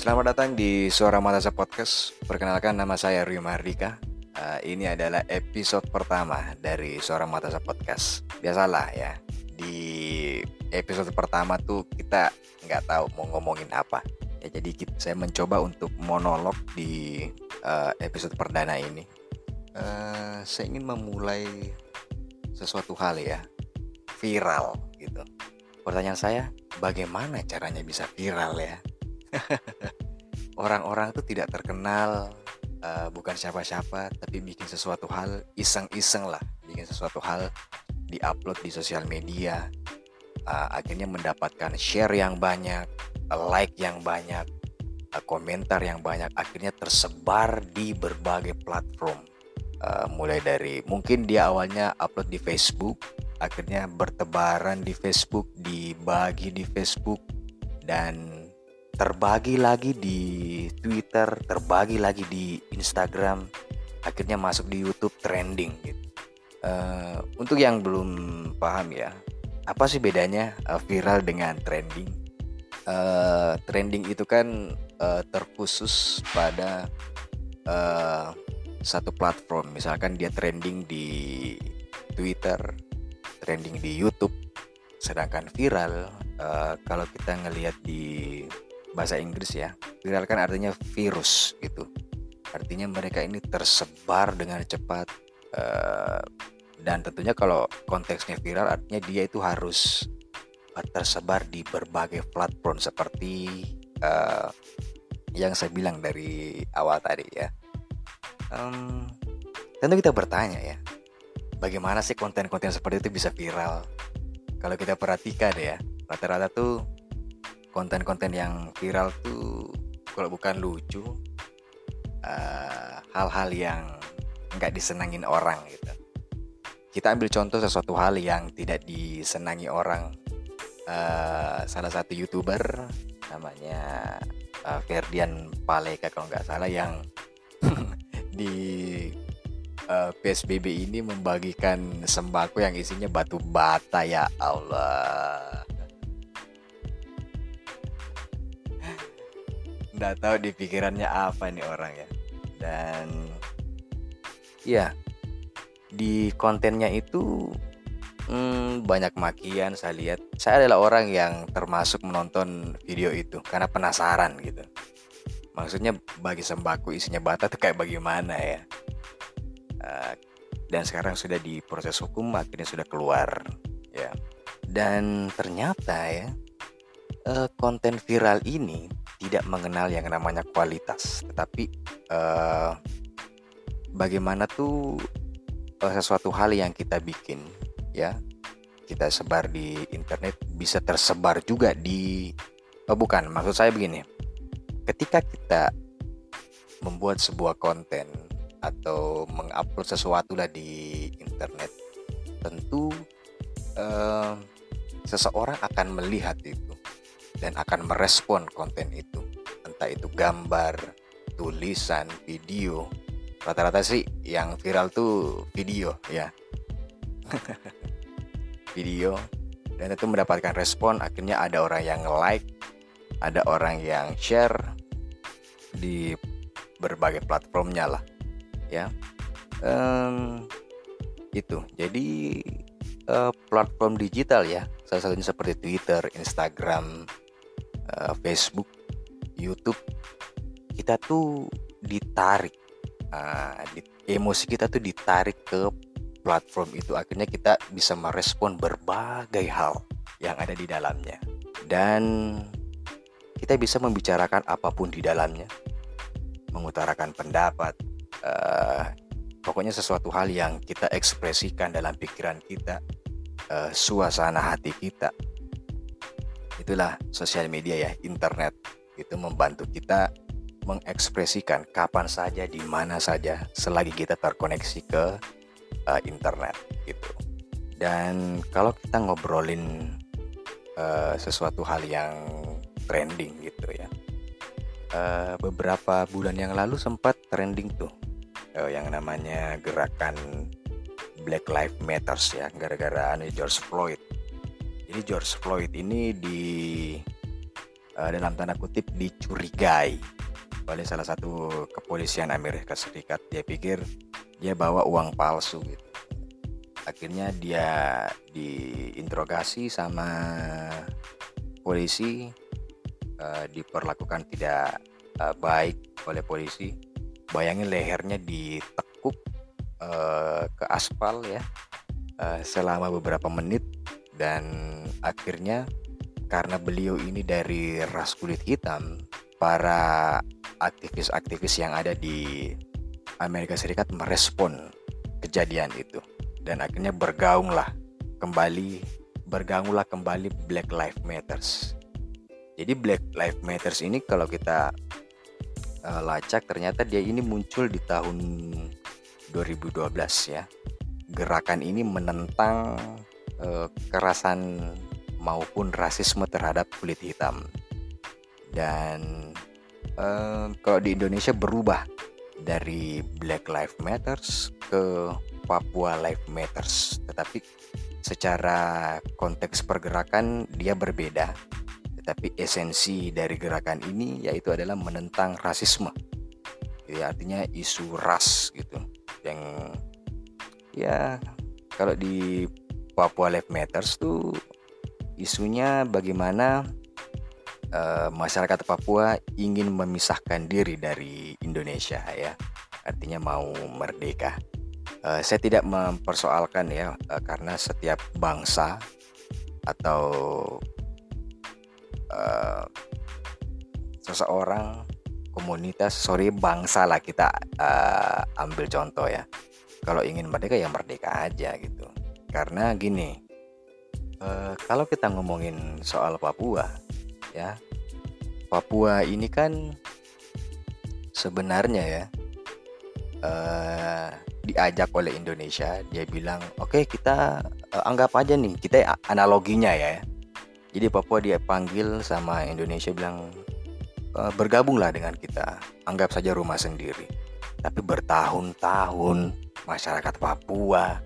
Selamat datang di Suara Matasa Podcast. Perkenalkan nama saya Rio Mardika. Uh, ini adalah episode pertama dari Suara Matasa Podcast. Biasalah ya, di episode pertama tuh kita nggak tahu mau ngomongin apa. Ya, jadi kita, saya mencoba untuk monolog di uh, episode perdana ini. Uh, saya ingin memulai sesuatu hal ya, viral gitu. Pertanyaan saya, bagaimana caranya bisa viral ya? orang-orang tuh tidak terkenal uh, bukan siapa-siapa tapi bikin sesuatu hal iseng-iseng lah bikin sesuatu hal diupload di sosial media. Uh, akhirnya mendapatkan share yang banyak like yang banyak uh, komentar yang banyak akhirnya tersebar di berbagai platform. Uh, mulai dari mungkin dia awalnya upload di Facebook akhirnya bertebaran di Facebook dibagi di Facebook dan terbagi lagi di Twitter, terbagi lagi di Instagram, akhirnya masuk di YouTube trending gitu. Uh, untuk yang belum paham ya, apa sih bedanya uh, viral dengan trending? Uh, trending itu kan uh, terkhusus pada uh, satu platform, misalkan dia trending di Twitter, trending di YouTube, sedangkan viral uh, kalau kita ngelihat di bahasa Inggris ya. Viral kan artinya virus gitu. Artinya mereka ini tersebar dengan cepat uh, dan tentunya kalau konteksnya viral artinya dia itu harus tersebar di berbagai platform seperti uh, yang saya bilang dari awal tadi ya. Um, tentu kita bertanya ya, bagaimana sih konten-konten seperti itu bisa viral? Kalau kita perhatikan ya, rata-rata tuh konten-konten yang viral tuh kalau bukan lucu eh, hal-hal uh, yang nggak disenangin orang gitu. Kita ambil contoh sesuatu hal yang tidak disenangi orang. Uh, salah satu youtuber namanya uh, Ferdian Paleka kalau nggak salah yang di uh, PSBB ini membagikan sembako yang isinya batu bata ya Allah nggak tahu di pikirannya apa nih orang ya. Dan ya di kontennya itu hmm, banyak makian saya lihat. Saya adalah orang yang termasuk menonton video itu karena penasaran gitu. Maksudnya bagi sembako isinya bata tuh kayak bagaimana ya? Uh, dan sekarang sudah di proses hukum akhirnya sudah keluar ya. Dan ternyata ya uh, konten viral ini tidak mengenal yang namanya kualitas, tetapi uh, bagaimana tuh uh, sesuatu hal yang kita bikin, ya kita sebar di internet bisa tersebar juga di, oh bukan, maksud saya begini, ketika kita membuat sebuah konten atau mengupload sesuatu lah di internet, tentu uh, seseorang akan melihat itu dan akan merespon konten itu. Entah itu gambar tulisan video. Rata-rata sih yang viral tuh video ya. Video. Dan itu mendapatkan respon akhirnya ada orang yang like ada orang yang share di berbagai platformnya lah ya. Um, itu. Jadi uh, platform digital ya. Salah satunya seperti Twitter, Instagram, uh, Facebook, YouTube, kita tuh ditarik, di, emosi kita tuh ditarik ke platform itu. Akhirnya kita bisa merespon berbagai hal yang ada di dalamnya, dan kita bisa membicarakan apa pun di dalamnya, mengutarakan pendapat. Uh, pokoknya sesuatu hal yang kita ekspresikan dalam pikiran kita, uh, suasana hati kita itulah sosial media ya internet. Itu membantu kita mengekspresikan kapan saja di mana saja selagi kita terkoneksi ke uh, internet gitu. Dan kalau kita ngobrolin uh, sesuatu hal yang trending gitu ya uh, beberapa bulan yang lalu sempat trending tuh uh, yang namanya gerakan Black Lives Matters ya gara-gara anu George Floyd jadi George Floyd ini di uh, dalam tanda kutip dicurigai oleh salah satu kepolisian Amerika Serikat. Dia pikir dia bawa uang palsu gitu. Akhirnya dia diinterogasi sama polisi, uh, diperlakukan tidak uh, baik oleh polisi. Bayangin lehernya ditekuk uh, ke aspal ya uh, selama beberapa menit dan akhirnya karena beliau ini dari ras kulit hitam, para aktivis-aktivis yang ada di Amerika Serikat merespon kejadian itu dan akhirnya bergaunglah kembali bergaunglah kembali Black Lives Matters. Jadi Black Lives Matters ini kalau kita uh, lacak ternyata dia ini muncul di tahun 2012 ya. Gerakan ini menentang kekerasan maupun rasisme terhadap kulit hitam. Dan eh, kalau di Indonesia berubah dari Black Lives Matters ke Papua Lives Matters, tetapi secara konteks pergerakan dia berbeda. Tetapi esensi dari gerakan ini yaitu adalah menentang rasisme. Jadi artinya isu ras gitu. Yang ya kalau di Papua Lives Matters tuh isunya bagaimana uh, masyarakat Papua ingin memisahkan diri dari Indonesia ya. Artinya mau merdeka. Uh, saya tidak mempersoalkan ya uh, karena setiap bangsa atau uh, seseorang komunitas sorry bangsa lah kita uh, ambil contoh ya. Kalau ingin merdeka ya merdeka aja gitu karena gini Uh, kalau kita ngomongin soal Papua, ya, Papua ini kan sebenarnya ya uh, diajak oleh Indonesia. Dia bilang, oke okay, kita uh, anggap aja nih, kita analoginya ya. Jadi Papua dia panggil sama Indonesia bilang uh, bergabunglah dengan kita, anggap saja rumah sendiri. Tapi bertahun-tahun masyarakat Papua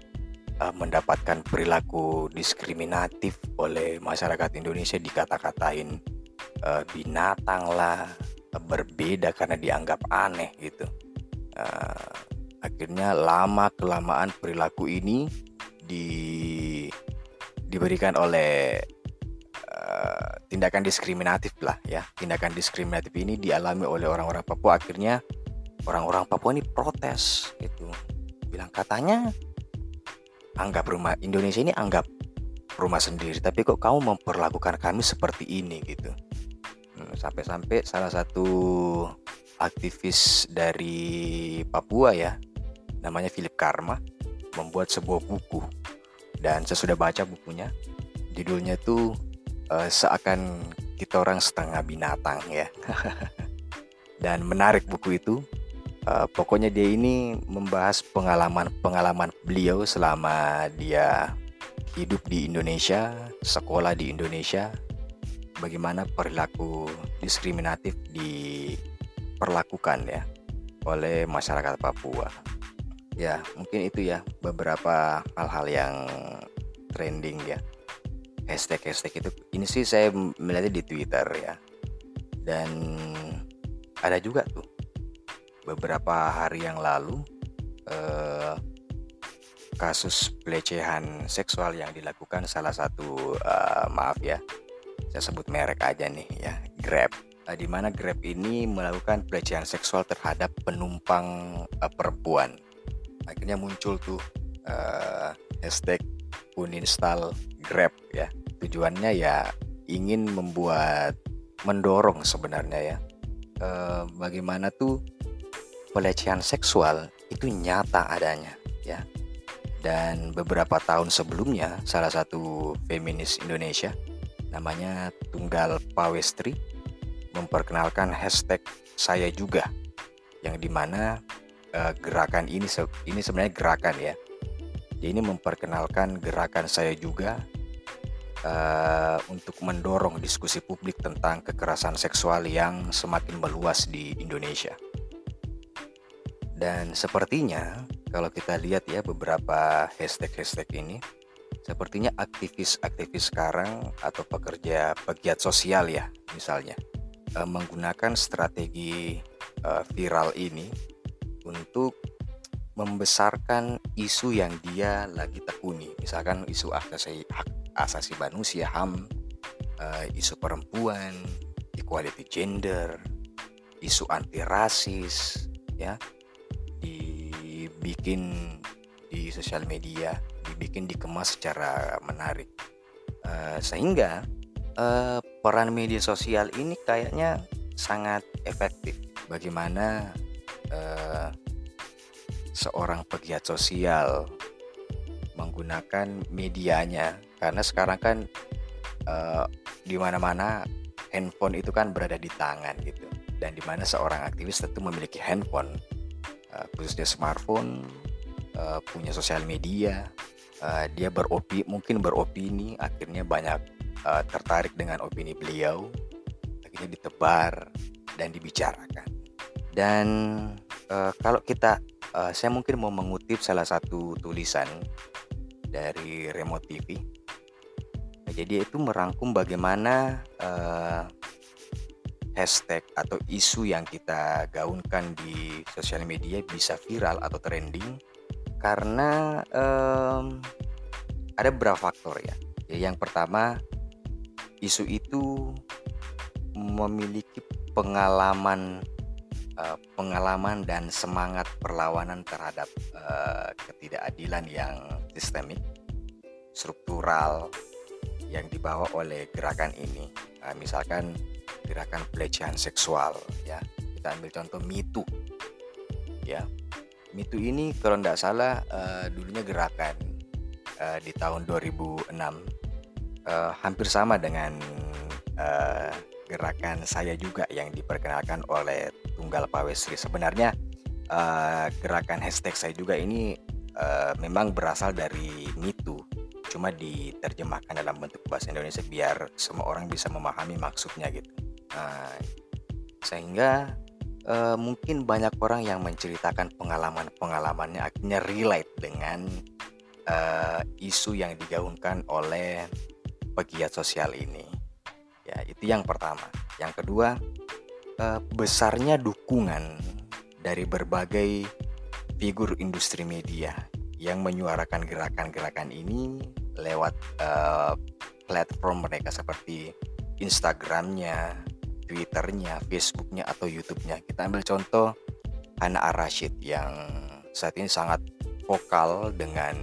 uh, mendapatkan perilaku diskriminatif oleh masyarakat Indonesia dikata-katain uh, binatang lah berbeda karena dianggap aneh gitu. Uh, akhirnya lama kelamaan perilaku ini di diberikan oleh tindakan diskriminatif lah ya. Tindakan diskriminatif ini dialami oleh orang-orang Papua. Akhirnya orang-orang Papua ini protes gitu. Bilang katanya anggap rumah Indonesia ini anggap rumah sendiri tapi kok kamu memperlakukan kami seperti ini gitu. Hmm, sampai-sampai salah satu aktivis dari Papua ya namanya Philip Karma membuat sebuah buku. Dan saya sudah baca bukunya. Judulnya tuh uh, seakan kita orang setengah binatang ya. Dan menarik buku itu uh, pokoknya dia ini membahas pengalaman-pengalaman beliau selama dia hidup di Indonesia, sekolah di Indonesia, bagaimana perilaku diskriminatif diperlakukan ya oleh masyarakat Papua. Ya, mungkin itu ya beberapa hal-hal yang trending ya. Hashtag-hashtag itu ini sih saya melihatnya di Twitter ya. Dan ada juga tuh beberapa hari yang lalu eh, kasus pelecehan seksual yang dilakukan salah satu uh, maaf ya saya sebut merek aja nih ya Grab. Uh, di mana Grab ini melakukan pelecehan seksual terhadap penumpang uh, perempuan. Akhirnya muncul tuh uh, hashtag uninstall Grab ya. Tujuannya ya ingin membuat mendorong sebenarnya ya. Uh, bagaimana tuh pelecehan seksual itu nyata adanya ya. Dan beberapa tahun sebelumnya salah satu feminis Indonesia namanya Tunggal Pawestri memperkenalkan hashtag saya juga yang di mana uh, gerakan ini ini sebenarnya gerakan ya. Dia ini memperkenalkan gerakan saya juga uh, untuk mendorong diskusi publik tentang kekerasan seksual yang semakin meluas di Indonesia. Dan sepertinya kalau kita lihat ya beberapa hashtag-hashtag ini sepertinya aktivis-aktivis sekarang atau pekerja pegiat sosial ya misalnya uh, menggunakan strategi uh, viral ini untuk membesarkan isu yang dia lagi tekuni. Misalkan isu asasi hak asasi manusia HAM uh, isu perempuan equality gender isu anti rasis ya dibikin di sosial media dibikin dikemas secara menarik. Uh, sehingga uh, peran media sosial ini kayaknya sangat efektif. Bagaimana uh, seorang pegiat sosial menggunakan medianya. Karena sekarang kan uh, di mana-mana handphone itu kan berada di tangan gitu. Dan di mana seorang aktivis tentu memiliki handphone uh, khususnya smartphone uh, punya sosial media uh, dia beropi mungkin beropini akhirnya banyak uh, tertarik dengan opini beliau akhirnya ditebar dan dibicarakan dan uh, kalau kita uh, saya mungkin mau mengutip salah satu tulisan dari Remote TV. Jadi itu merangkum bagaimana uh, hashtag atau isu yang kita gaunkan di sosial media bisa viral atau trending karena um, ada beberapa faktor ya. Jadi yang pertama isu itu memiliki pengalaman uh, pengalaman dan semangat perlawanan terhadap uh, ketidakadilan yang sistemik, struktural yang dibawa oleh gerakan ini. Uh, misalkan gerakan pelecehan seksual, ya kita ambil contoh mitu, ya mitu ini kalau tidak salah uh, dulunya gerakan uh, di tahun 2006 uh, hampir sama dengan uh, gerakan saya juga yang diperkenalkan oleh Tunggal Pawesri. Sebenarnya uh, gerakan hashtag saya juga ini uh, memang berasal dari mitu, cuma diterjemahkan dalam bentuk bahasa Indonesia biar semua orang bisa memahami maksudnya gitu. Uh, sehingga uh, mungkin banyak orang yang menceritakan pengalaman-pengalamannya akhirnya relate dengan uh, isu yang digaungkan oleh pegiat sosial ini. Ya, itu yang pertama. Yang kedua, uh, besarnya dukungan dari berbagai figur industri media yang menyuarakan gerakan-gerakan ini lewat uh, platform mereka seperti Instagramnya, Twitternya, Facebooknya atau YouTube-nya. Kita ambil contoh Hana Arashid yang saat ini sangat vokal dengan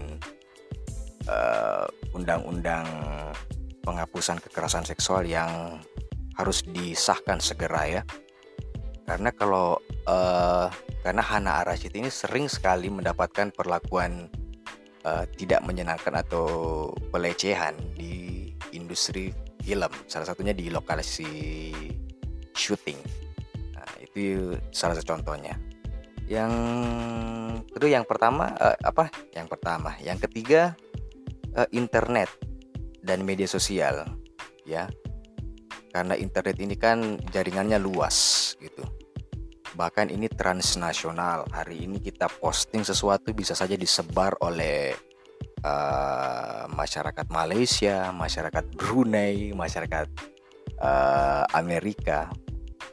undang undang-undang penghapusan kekerasan seksual yang harus disahkan segera ya karena kalau uh, karena Hana Arashid ini sering sekali mendapatkan perlakuan uh, tidak menyenangkan atau pelecehan di industri film salah satunya di lokasi syuting nah, itu salah satu contohnya. Yang kedua yang pertama uh, apa? Yang pertama. Yang ketiga uh, internet dan media sosial ya. Karena internet ini kan jaringannya luas gitu. Bahkan ini transnasional. Hari ini kita posting sesuatu bisa saja disebar oleh uh, masyarakat Malaysia masyarakat Brunei masyarakat uh, Amerika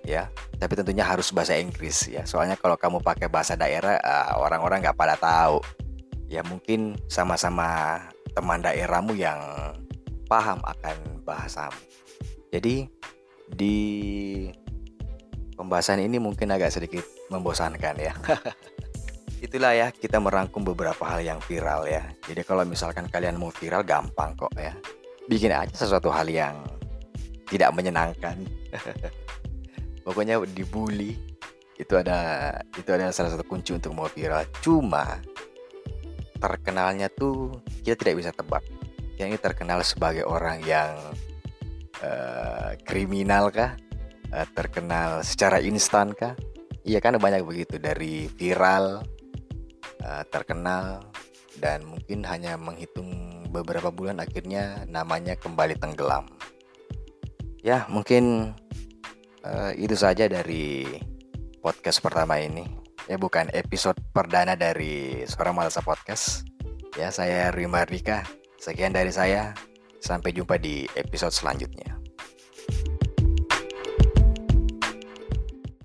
ya tapi tentunya harus bahasa Inggris ya soalnya kalau kamu pakai bahasa daerah uh, orang-orang nggak pada tahu ya mungkin sama-sama teman daerahmu yang paham akan bahasamu jadi di pembahasan ini mungkin agak sedikit membosankan ya. Itulah ya kita merangkum beberapa hal yang viral ya. Jadi kalau misalkan kalian mau viral gampang kok ya. Bikin aja sesuatu hal yang tidak menyenangkan. Pokoknya dibully itu ada itu ada salah satu kunci untuk mau viral. Cuma terkenalnya tuh kita tidak bisa tebak. Yang ini terkenal sebagai orang yang uh, kriminal kah uh, terkenal secara instan kah iya kan banyak begitu dari viral uh, terkenal dan mungkin hanya menghitung beberapa bulan akhirnya namanya kembali tenggelam ya mungkin uh, itu saja dari podcast pertama ini. Ya bukan episode perdana dari Suara Malasa Podcast. Ya saya Rima Rika sekian dari saya. Sampai jumpa di episode selanjutnya.